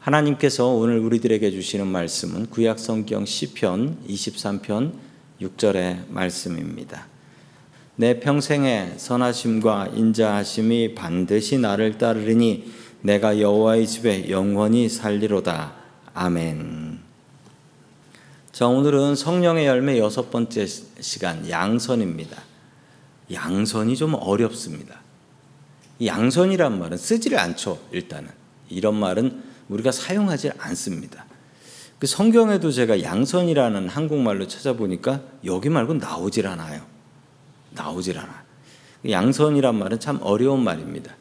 하나님께서 오늘 우리들에게 주시는 말씀은 구약 성경 시편 23편 6절의 말씀입니다. 내 평생에 선하심과 인자하심이 반드시 나를 따르리니 내가 여호와의 집에 영원히 살리로다. 아멘. 자, 오늘은 성령의 열매 여섯 번째 시간 양선입니다. 양선이 좀 어렵습니다. 양선이란 말은 쓰지를 않죠, 일단은. 이런 말은 우리가 사용하지 않습니다. 그 성경에도 제가 양선이라는 한국말로 찾아보니까 여기 말고 나오질 않아요. 나오질 않아. 양선이란 말은 참 어려운 말입니다.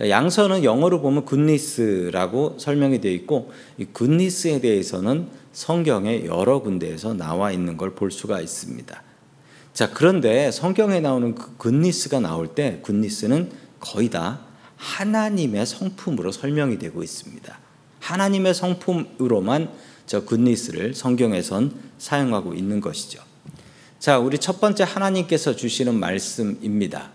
양선은 영어로 보면 굿니스라고 설명이 되어 있고 이 굿니스에 대해서는 성경에 여러 군데에서 나와 있는 걸 볼 수가 있습니다. 자, 그런데 성경에 나오는 그 굿니스가 나올 때 굿니스는 거의 다 하나님의 성품으로 설명이 되고 있습니다. 하나님의 성품으로만 저 굿니스를 성경에선 사용하고 있는 것이죠. 자, 우리 첫 번째 하나님께서 주시는 말씀입니다.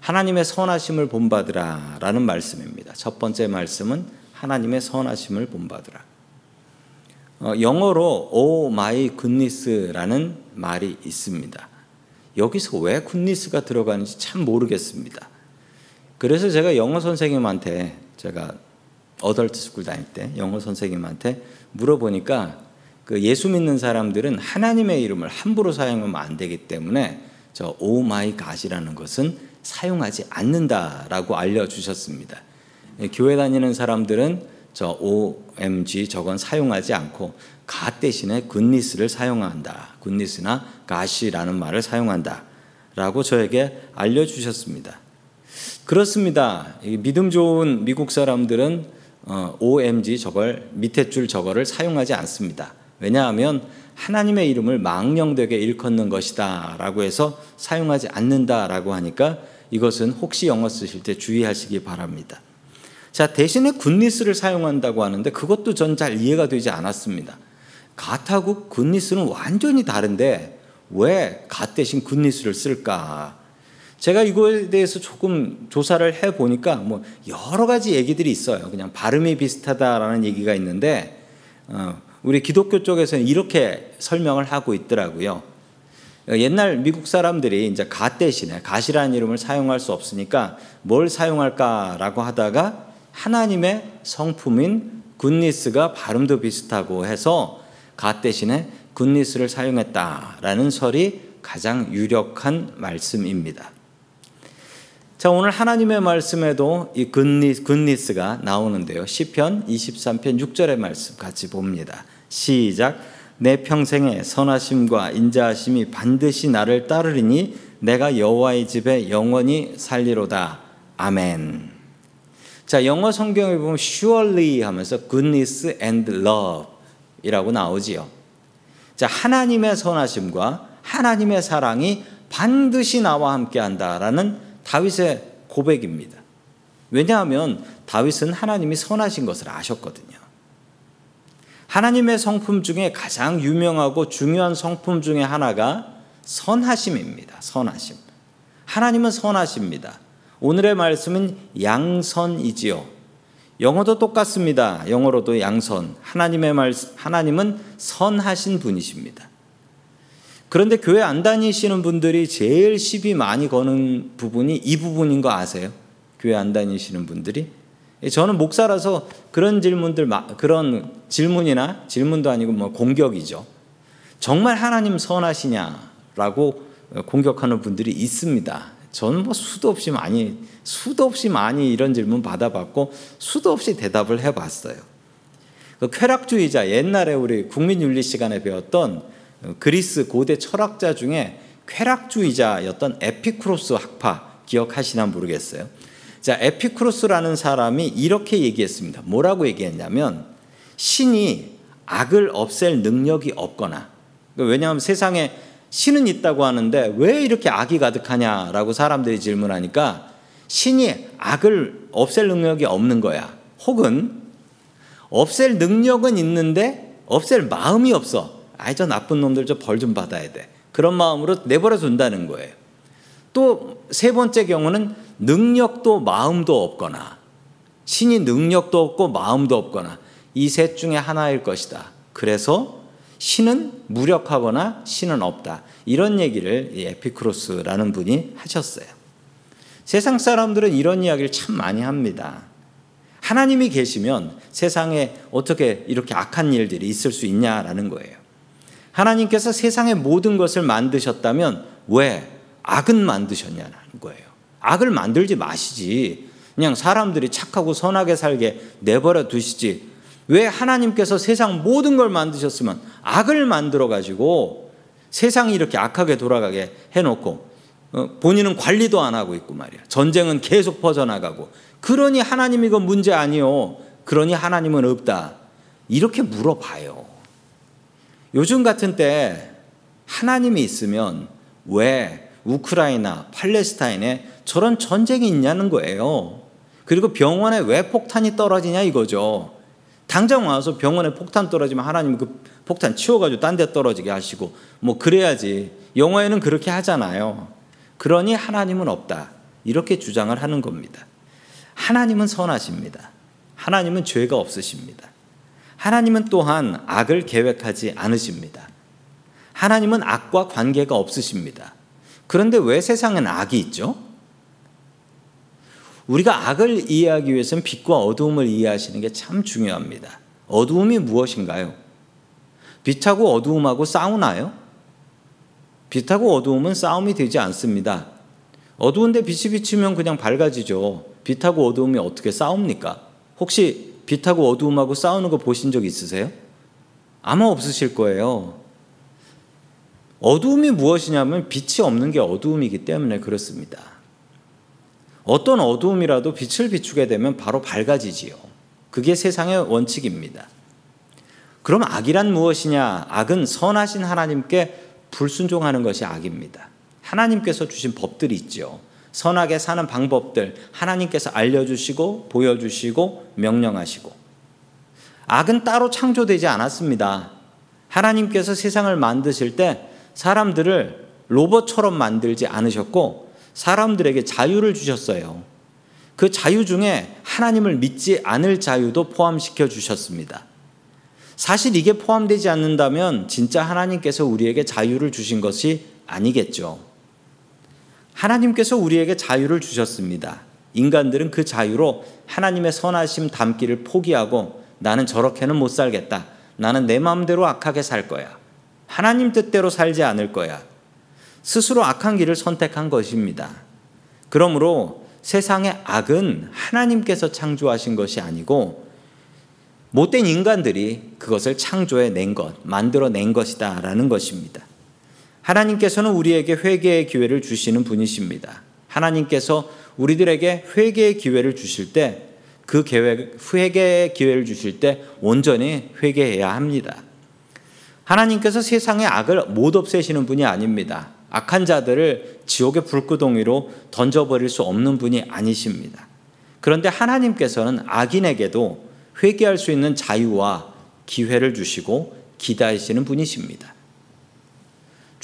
하나님의 선하심을 본받으라 라는 말씀입니다. 첫 번째 말씀은 하나님의 선하심을 본받으라. 어, 영어로 oh my goodness라는 말이 있습니다. 여기서 왜 goodness가 들어가는지 참 모르겠습니다. 그래서 제가 영어 선생님한테 제가 adult school 다닐 때 영어 선생님한테 물어보니까 그 예수 믿는 사람들은 하나님의 이름을 함부로 사용하면 안 되기 때문에 저 oh my God이라는 것은 사용하지 않는다라고 알려 주셨습니다. 예, 교회 다니는 사람들은 저 OMG 저건 사용하지 않고 갓 대신에 굿니스를 사용한다. 굿니스나 갓이라는 말을 사용한다 라고 저에게 알려 주셨습니다. 그렇습니다. 믿음 좋은 미국 사람들은 어, OMG 저걸 밑에 줄 저거를 사용하지 않습니다. 왜냐하면 하나님의 이름을 망령되게 일컫는 것이다라고 해서 사용하지 않는다라고 하니까 이것은 혹시 영어 쓰실 때 주의하시기 바랍니다. 자, 대신에 굿니스를 사용한다고 하는데 그것도 전 잘 이해가 되지 않았습니다. 갓하고 굿니스는 완전히 다른데 왜 갓 대신 굿니스를 쓸까? 제가 이거에 대해서 조금 조사를 해 보니까 뭐 여러 가지 얘기들이 있어요. 그냥 발음이 비슷하다라는 얘기가 있는데 어, 우리 기독교 쪽에서는 이렇게 설명을 하고 있더라고요. 옛날 미국 사람들이 이제 God 대신에 God이라는 이름을 사용할 수 없으니까 뭘 사용할까라고 하다가 하나님의 성품인 goodness가 발음도 비슷하고 해서 God 대신에 goodness를 사용했다라는 설이 가장 유력한 말씀입니다. 자, 오늘 하나님의 말씀에도 이 goodness, goodness가 나오는데요. 시편 23편 6절의 말씀 같이 봅니다. 시작. 내 평생에 선하심과 인자하심이 반드시 나를 따르리니 내가 여호와의 집에 영원히 살리로다. 아멘. 자, 영어 성경에 보면 surely 하면서 goodness and love 이라고 나오지요. 자, 하나님의 선하심과 하나님의 사랑이 반드시 나와 함께 한다라는 다윗의 고백입니다. 왜냐하면 다윗은 하나님이 선하신 것을 아셨거든요. 하나님의 성품 중에 가장 유명하고 중요한 성품 중에 하나가 선하심입니다. 선하심. 하나님은 선하십니다. 오늘의 말씀은 양선이지요. 영어도 똑같습니다. 영어로도 양선. 하나님의 말 하나님은 선하신 분이십니다. 그런데 교회 안 다니시는 분들이 제일 시비 많이 거는 부분이 이 부분인 거 아세요? 교회 안 다니시는 분들이 저는 목사라서 그런 질문들 그런 질문이나 질문도 아니고 뭐 공격이죠. 정말 하나님 선하시냐라고 공격하는 분들이 있습니다. 저는 뭐 수도 없이 많이 수도 없이 많이 이런 질문 받아봤고 수도 없이 대답을 해봤어요. 그 쾌락주의자 옛날에 우리 국민윤리 시간에 배웠던 그리스 고대 철학자 중에 쾌락주의자였던 에피쿠로스 학파 기억하시나 모르겠어요. 자, 에피쿠로스라는 사람이 이렇게 얘기했습니다. 뭐라고 얘기했냐면 신이 악을 없앨 능력이 없거나 그러니까 왜냐하면 세상에 신은 있다고 하는데 왜 이렇게 악이 가득하냐라고 사람들이 질문하니까 신이 악을 없앨 능력이 없는 거야. 혹은 없앨 능력은 있는데 없앨 마음이 없어. 아이 저 나쁜 놈들 저 벌 좀 받아야 돼. 그런 마음으로 내버려 둔다는 거예요. 또 세 번째 경우는 능력도 마음도 없거나 신이 능력도 없고 마음도 없거나 이 셋 중에 하나일 것이다. 그래서 신은 무력하거나 신은 없다. 이런 얘기를 에피크로스라는 분이 하셨어요. 세상 사람들은 이런 이야기를 참 많이 합니다. 하나님이 계시면 세상에 어떻게 이렇게 악한 일들이 있을 수 있냐라는 거예요. 하나님께서 세상의 모든 것을 만드셨다면 왜 악은 만드셨냐는 거예요. 악을 만들지 마시지. 그냥 사람들이 착하고 선하게 살게 내버려 두시지. 왜 하나님께서 세상 모든 걸 만드셨으면 악을 만들어 가지고 세상이 이렇게 악하게 돌아가게 해놓고 어, 본인은 관리도 안 하고 있고 말이야. 전쟁은 계속 퍼져나가고. 그러니 하나님 이거 문제 아니요. 그러니 하나님은 없다. 이렇게 물어봐요. 요즘 같은 때 하나님이 있으면 왜 우크라이나, 팔레스타인에 저런 전쟁이 있냐는 거예요. 그리고 병원에 왜 폭탄이 떨어지냐 이거죠. 당장 와서 병원에 폭탄 떨어지면 하나님 그 폭탄 치워가지고 딴 데 떨어지게 하시고 뭐 그래야지. 영화에는 그렇게 하잖아요. 그러니 하나님은 없다. 이렇게 주장을 하는 겁니다. 하나님은 선하십니다. 하나님은 죄가 없으십니다. 하나님은 또한 악을 계획하지 않으십니다. 하나님은 악과 관계가 없으십니다. 그런데 왜 세상엔 악이 있죠? 우리가 악을 이해하기 위해서는 빛과 어두움을 이해하시는 게 참 중요합니다. 어두움이 무엇인가요? 빛하고 어두움하고 싸우나요? 빛하고 어두움은 싸움이 되지 않습니다. 어두운데 빛이 비치면 그냥 밝아지죠. 빛하고 어두움이 어떻게 싸웁니까? 혹시 빛하고 어두움하고 싸우는 거 보신 적 있으세요? 아마 없으실 거예요. 어두움이 무엇이냐면 빛이 없는 게 어두움이기 때문에 그렇습니다. 어떤 어두움이라도 빛을 비추게 되면 바로 밝아지지요. 그게 세상의 원칙입니다. 그럼 악이란 무엇이냐? 악은 선하신 하나님께 불순종하는 것이 악입니다. 하나님께서 주신 법들이 있죠. 선하게 사는 방법들 하나님께서 알려주시고 보여주시고 명령하시고 악은 따로 창조되지 않았습니다. 하나님께서 세상을 만드실 때 사람들을 로봇처럼 만들지 않으셨고 사람들에게 자유를 주셨어요. 그 자유 중에 하나님을 믿지 않을 자유도 포함시켜 주셨습니다. 사실 이게 포함되지 않는다면 진짜 하나님께서 우리에게 자유를 주신 것이 아니겠죠. 하나님께서 우리에게 자유를 주셨습니다. 인간들은 그 자유로 하나님의 선하심 담기를 포기하고 나는 저렇게는 못 살겠다. 나는 내 마음대로 악하게 살 거야. 하나님 뜻대로 살지 않을 거야. 스스로 악한 길을 선택한 것입니다. 그러므로 세상의 악은 하나님께서 창조하신 것이 아니고 못된 인간들이 그것을 창조해 낸 것, 만들어 낸 것이다 라는 것입니다. 하나님께서는 우리에게 회개의 기회를 주시는 분이십니다. 하나님께서 우리들에게 회개의 기회를 주실 때 그 계획, 회개의 기회를 주실 때 온전히 회개해야 합니다. 하나님께서 세상의 악을 못 없애시는 분이 아닙니다. 악한 자들을 지옥의 불구덩이로 던져버릴 수 없는 분이 아니십니다. 그런데 하나님께서는 악인에게도 회개할 수 있는 자유와 기회를 주시고 기다리시는 분이십니다.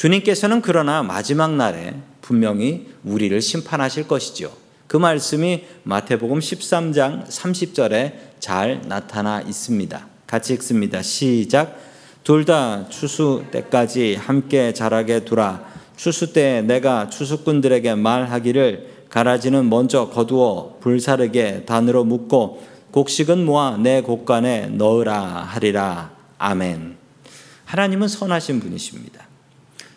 주님께서는 그러나 마지막 날에 분명히 우리를 심판하실 것이죠. 그 말씀이 마태복음 13장 30절에 잘 나타나 있습니다. 같이 읽습니다. 시작. 둘 다 추수 때까지 함께 자라게 두라. 추수 때 내가 추수꾼들에게 말하기를 가라지는 먼저 거두어 불사르게 단으로 묶고 곡식은 모아 내 곡간에 넣으라 하리라. 아멘. 하나님은 선하신 분이십니다.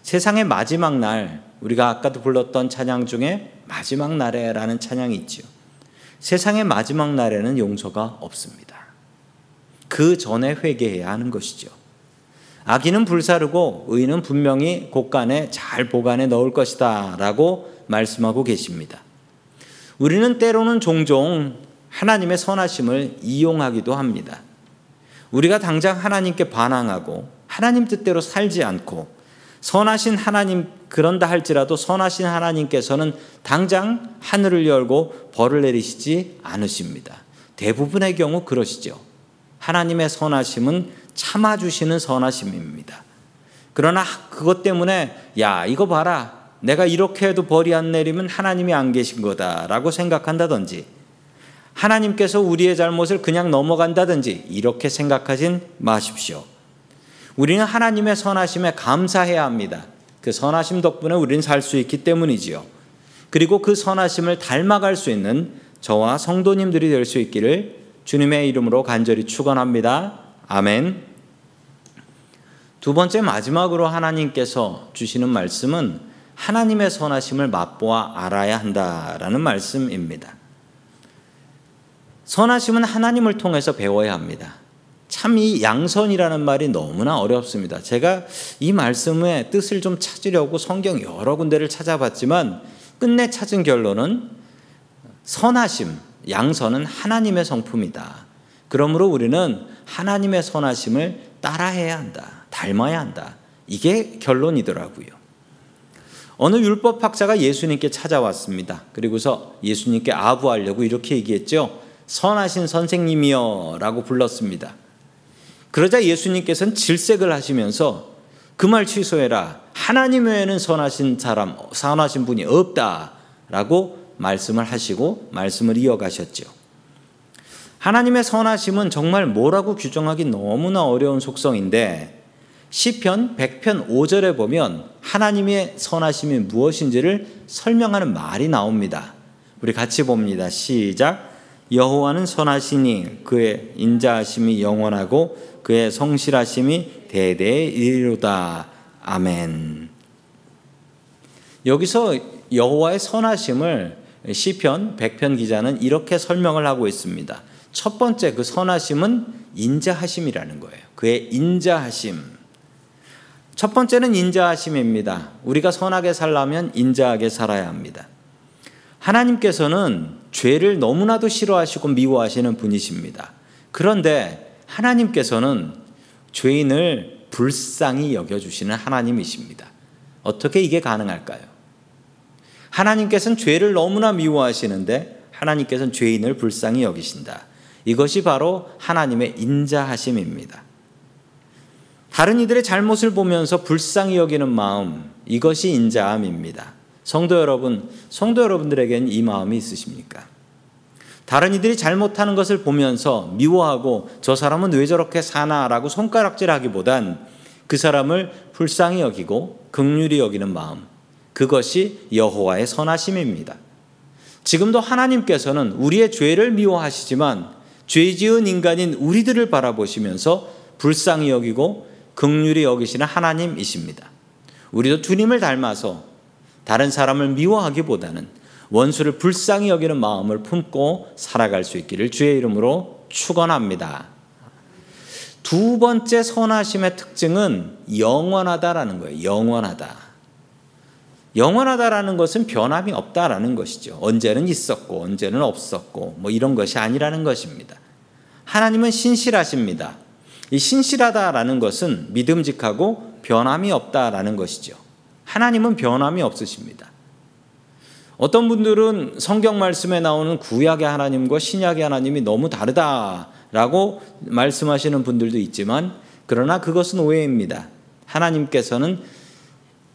세상의 마지막 날, 우리가 아까도 불렀던 찬양 중에 마지막 날에라는 찬양이 있지요. 세상의 마지막 날에는 용서가 없습니다. 그 전에 회개해야 하는 것이죠. 악인은 불사르고 의인은 분명히 곳간에 잘 보관해 넣을 것이다 라고 말씀하고 계십니다. 우리는 때로는 종종 하나님의 선하심을 이용하기도 합니다. 우리가 당장 하나님께 반항하고 하나님 뜻대로 살지 않고 선하신 하나님 그런다 할지라도 선하신 하나님께서는 당장 하늘을 열고 벌을 내리시지 않으십니다. 대부분의 경우 그러시죠. 하나님의 선하심은 참아주시는 선하심입니다. 그러나 그것 때문에 야 이거 봐라 내가 이렇게 해도 벌이 안 내리면 하나님이 안 계신 거다라고 생각한다든지 하나님께서 우리의 잘못을 그냥 넘어간다든지 이렇게 생각하진 마십시오. 우리는 하나님의 선하심에 감사해야 합니다. 그 선하심 덕분에 우리는 살 수 있기 때문이지요. 그리고 그 선하심을 닮아갈 수 있는 저와 성도님들이 될 수 있기를 주님의 이름으로 간절히 축원합니다. 아멘. 두 번째 마지막으로 하나님께서 주시는 말씀은 하나님의 선하심을 맛보아 알아야 한다라는 말씀입니다. 선하심은 하나님을 통해서 배워야 합니다. 참 이 양선이라는 말이 너무나 어렵습니다. 제가 이 말씀의 뜻을 좀 찾으려고 성경 여러 군데를 찾아봤지만 끝내 찾은 결론은 선하심, 양선은 하나님의 성품이다. 그러므로 우리는 하나님의 선하심을 따라해야 한다. 닮아야 한다. 이게 결론이더라고요. 어느 율법학자가 예수님께 찾아왔습니다. 그리고서 예수님께 아부하려고 이렇게 얘기했죠. 선하신 선생님이여 라고 불렀습니다. 그러자 예수님께서는 질색을 하시면서 그 말 취소해라. 하나님 외에는 선하신 사람, 선하신 분이 없다. 라고 말씀을 하시고 말씀을 이어가셨죠. 하나님의 선하심은 정말 뭐라고 규정하기 너무나 어려운 속성인데 시편 100편 5절에 보면 하나님의 선하심이 무엇인지를 설명하는 말이 나옵니다. 우리 같이 봅니다. 시작. 여호와는 선하시니 그의 인자하심이 영원하고 그의 성실하심이 대대에 이르로다. 아멘. 여기서 여호와의 선하심을 시편 100편 기자는 이렇게 설명을 하고 있습니다. 첫 번째 그 선하심은 인자하심이라는 거예요. 그의 인자하심. 첫 번째는 인자하심입니다. 우리가 선하게 살려면 인자하게 살아야 합니다. 하나님께서는 죄를 너무나도 싫어하시고 미워하시는 분이십니다. 그런데 하나님께서는 죄인을 불쌍히 여겨주시는 하나님이십니다. 어떻게 이게 가능할까요? 하나님께서는 죄를 너무나 미워하시는데 하나님께서는 죄인을 불쌍히 여기신다. 이것이 바로 하나님의 인자하심입니다. 다른 이들의 잘못을 보면서 불쌍히 여기는 마음, 이것이 인자함입니다. 성도 여러분, 성도 여러분들에게는 이 마음이 있으십니까? 다른 이들이 잘못하는 것을 보면서 미워하고 저 사람은 왜 저렇게 사나라고 손가락질하기보단 그 사람을 불쌍히 여기고 극률이 여기는 마음, 그것이 여호와의 선하심입니다. 지금도 하나님께서는 우리의 죄를 미워하시지만 죄 지은 인간인 우리들을 바라보시면서 불쌍히 여기고 극률이 여기시는 하나님이십니다. 우리도 주님을 닮아서 다른 사람을 미워하기보다는 원수를 불쌍히 여기는 마음을 품고 살아갈 수 있기를 주의 이름으로 축원합니다. 두 번째 선하심의 특징은 영원하다라는 거예요. 영원하다. 영원하다라는 것은 변함이 없다라는 것이죠. 언제는 있었고 언제는 없었고 뭐 이런 것이 아니라는 것입니다. 하나님은 신실하십니다. 이 신실하다라는 것은 믿음직하고 변함이 없다라는 것이죠. 하나님은 변함이 없으십니다. 어떤 분들은 성경 말씀에 나오는 구약의 하나님과 신약의 하나님이 너무 다르다라고 말씀하시는 분들도 있지만 그러나 그것은 오해입니다. 하나님께서는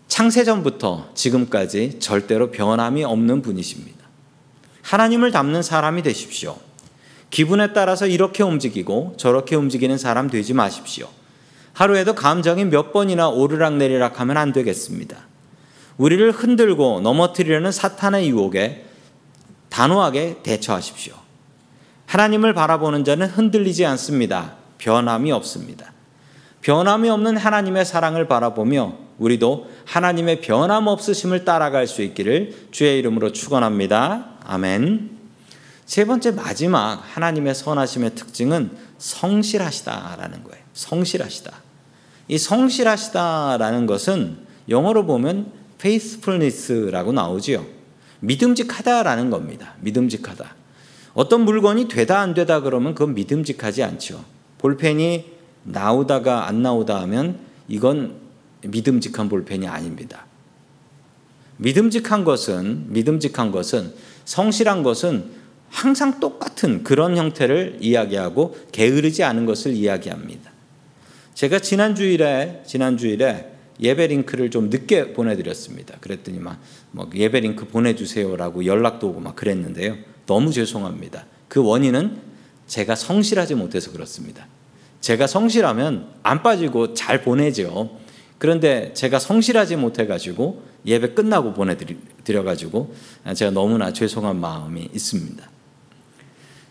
창세전부터 지금까지 절대로 변함이 없는 분이십니다. 하나님을 닮는 사람이 되십시오. 기분에 따라서 이렇게 움직이고 저렇게 움직이는 사람 되지 마십시오. 하루에도 감정이 몇 번이나 오르락내리락 하면 안 되겠습니다. 우리를 흔들고 넘어뜨리려는 사탄의 유혹에 단호하게 대처하십시오. 하나님을 바라보는 자는 흔들리지 않습니다. 변함이 없습니다. 변함이 없는 하나님의 사랑을 바라보며 우리도 하나님의 변함없으심을 따라갈 수 있기를 주의 이름으로 축원합니다. 아멘. 세 번째 마지막 하나님의 선하심의 특징은 성실하시다라는 거예요. 성실하시다. 이 성실하시다라는 것은 영어로 보면 faithfulness라고 나오지요. 믿음직하다라는 겁니다. 믿음직하다. 어떤 물건이 되다 안 되다 그러면 그건 믿음직하지 않죠. 볼펜이 나오다가 안 나오다 하면 이건 믿음직한 볼펜이 아닙니다. 믿음직한 것은 믿음직한 것은 성실한 것은 항상 똑같은 그런 형태를 이야기하고 게으르지 않은 것을 이야기합니다. 제가 지난 주일에 지난 주일에 예배 링크를 좀 늦게 보내드렸습니다. 그랬더니 막, 뭐 예배 링크 보내주세요라고 연락도 오고 막 그랬는데요. 너무 죄송합니다. 그 원인은 제가 성실하지 못해서 그렇습니다. 제가 성실하면 안 빠지고 잘 보내죠. 그런데 제가 성실하지 못해가지고 예배 끝나고 보내드려가지고 제가 너무나 죄송한 마음이 있습니다.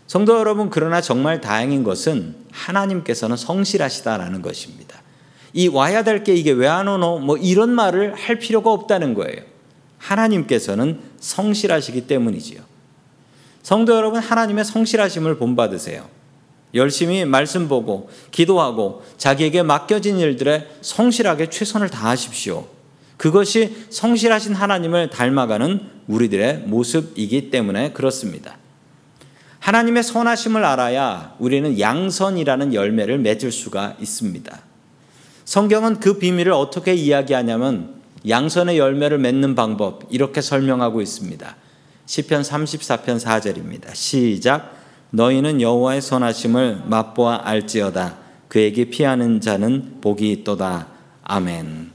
성도 여러분, 그러나 정말 다행인 것은 하나님께서는 성실하시다라는 것입니다. 이 와야 될 게 이게 왜 안 오노? 뭐 이런 말을 할 필요가 없다는 거예요. 하나님께서는 성실하시기 때문이지요. 성도 여러분, 하나님의 성실하심을 본받으세요. 열심히 말씀 보고 기도하고 자기에게 맡겨진 일들에 성실하게 최선을 다하십시오. 그것이 성실하신 하나님을 닮아가는 우리들의 모습이기 때문에 그렇습니다. 하나님의 선하심을 알아야 우리는 양선이라는 열매를 맺을 수가 있습니다. 성경은 그 비밀을 어떻게 이야기하냐면 양선의 열매를 맺는 방법 이렇게 설명하고 있습니다. 시편 34편 4절입니다. 시작 너희는 여호와의 선하심을 맛보아 알지어다 그에게 피하는 자는 복이 있도다. 아멘.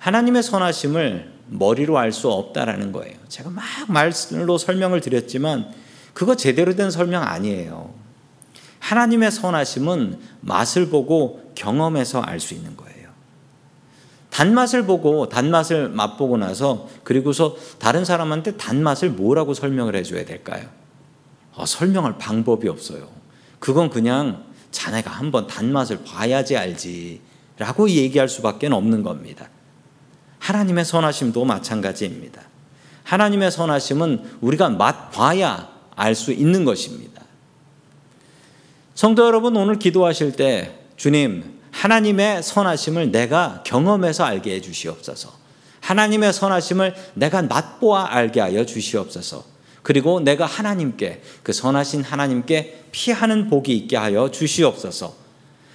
하나님의 선하심을 머리로 알 수 없다라는 거예요. 제가 막 말로 설명을 드렸지만 그거 제대로 된 설명 아니에요. 하나님의 선하심은 맛을 보고 경험해서 알 수 있는 거예요. 단맛을 보고 단맛을 맛보고 나서 그리고서 다른 사람한테 단맛을 뭐라고 설명을 해줘야 될까요? 어, 설명할 방법이 없어요. 그건 그냥 자네가 한번 단맛을 봐야지 알지라고 얘기할 수밖에 없는 겁니다. 하나님의 선하심도 마찬가지입니다. 하나님의 선하심은 우리가 맛봐야 알 수 있는 것입니다. 성도 여러분, 오늘 기도하실 때 주님, 하나님의 선하심을 내가 경험해서 알게 해 주시옵소서. 하나님의 선하심을 내가 맛보아 알게 하여 주시옵소서. 그리고 내가 하나님께 그 선하신 하나님께 피하는 복이 있게 하여 주시옵소서.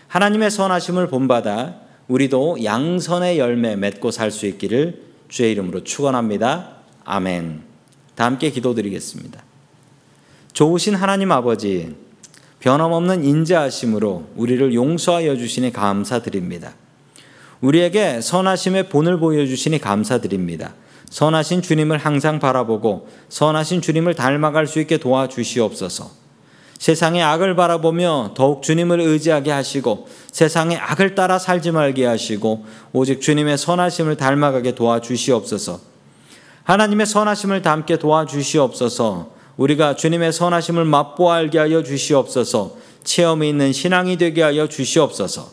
하나님의 선하심을 본받아 우리도 양선의 열매 맺고 살 수 있기를 주의 이름으로 축원합니다. 아멘. 다 함께 기도드리겠습니다. 좋으신 하나님 아버지, 변함없는 인자하심으로 우리를 용서하여 주시니 감사드립니다. 우리에게 선하심의 본을 보여주시니 감사드립니다. 선하신 주님을 항상 바라보고 선하신 주님을 닮아갈 수 있게 도와주시옵소서. 세상의 악을 바라보며 더욱 주님을 의지하게 하시고 세상의 악을 따라 살지 말게 하시고 오직 주님의 선하심을 닮아가게 도와주시옵소서. 하나님의 선하심을 담게 도와주시옵소서. 우리가 주님의 선하심을 맛보아 알게 하여 주시옵소서. 체험이 있는 신앙이 되게 하여 주시옵소서.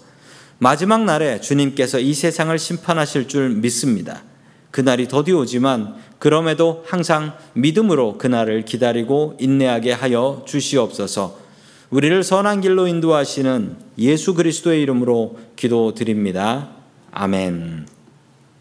마지막 날에 주님께서 이 세상을 심판하실 줄 믿습니다. 그날이 더디 오지만 그럼에도 항상 믿음으로 그날을 기다리고 인내하게 하여 주시옵소서. 우리를 선한 길로 인도하시는 예수 그리스도의 이름으로 기도드립니다. 아멘.